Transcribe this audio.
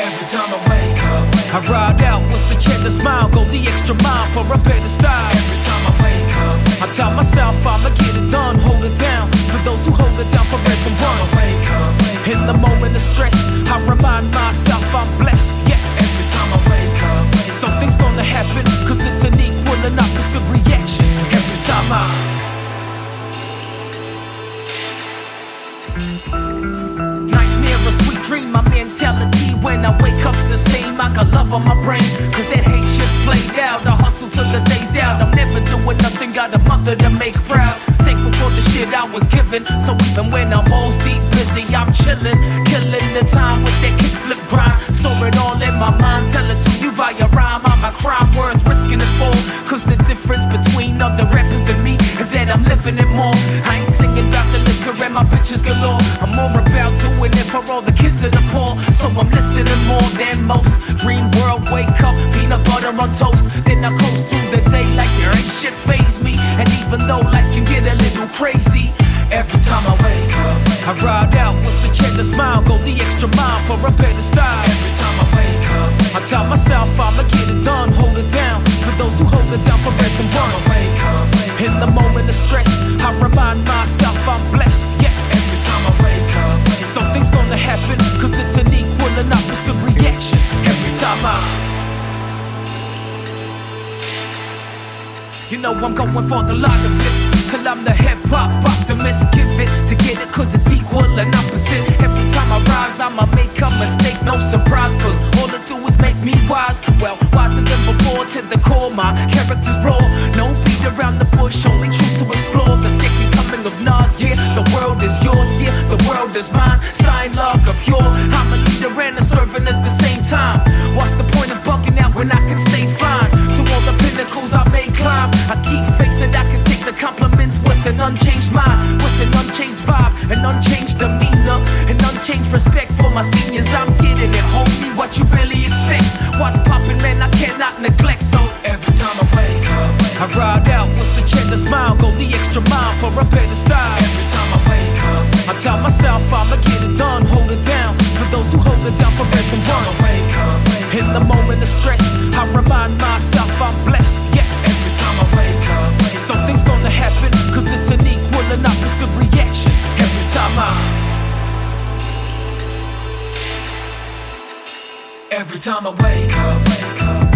Every time I wake up, I ride out with the chance to smile, go the extra mile for a better style. every time I wake up, I tell myself I'ma get it done, hold it down. For those who hold it down for rest and time I wake up, In the moment of stress, I remind myself I'm blessed, yes. every time I wake up, Something's gonna happen, cause it's an equal and opposite reaction. Every time I Nightmare, a sweet dream, my mentality when I wake up's the same. I got love on my brain, cause that hate shit's played out. I hustle till the day's out. I'm never doing nothing, got a mother to make proud. Thankful for the shit I was given, so even when I'm balls deep busy, I'm chillin', killing the time with that kickflip grind. Store it all in my mind, tell it to you via rhyme. I'm a crime worth risking it for, cause the difference between other rappers and me is that I'm living it more. I ain't singing about the liquor and my bitches galore. I'm more about doing it for all the toast. Then I coast through the day like there ain't shit phase me. And even though life can get a little crazy, every time I wake up, I ride out with a to smile, go the extra mile for a better style. every time I wake up, I tell myself I'ma get it done, hold it down. For those who hold it down for and time I wake up, In the moment of stress, I remind myself I'm blessed, yes. every time I wake up, Something's gonna happen, cause it's an equal and opposite reaction. You know I'm going for the lot of it. Till I'm the hip hop optimist. Give it to get it, cause it's equal and opposite. Every time I rise, I'ma make a mistake. No surprise, cause all it do is make me wise. Well, wiser than before to the core. My character's raw. No beat around the bush, only choose to explore the second coming of Nas. Yeah, the world is yours, yeah, the world is mine. Steinlager, pure. I'm a leader and a servant an unchanged mind, with an unchanged vibe, an unchanged demeanor, an unchanged respect for my seniors. I'm getting it, homie. What you really expect? What's poppin', man? I cannot neglect. So every time I wake up, I ride out with the to smile, go the extra mile for a better style. every time I wake up, I tell myself I'ma get it done, hold it down. For those who hold it down for up, In the moment of stress, I remind reaction every time I. Every time I wake up, wake up.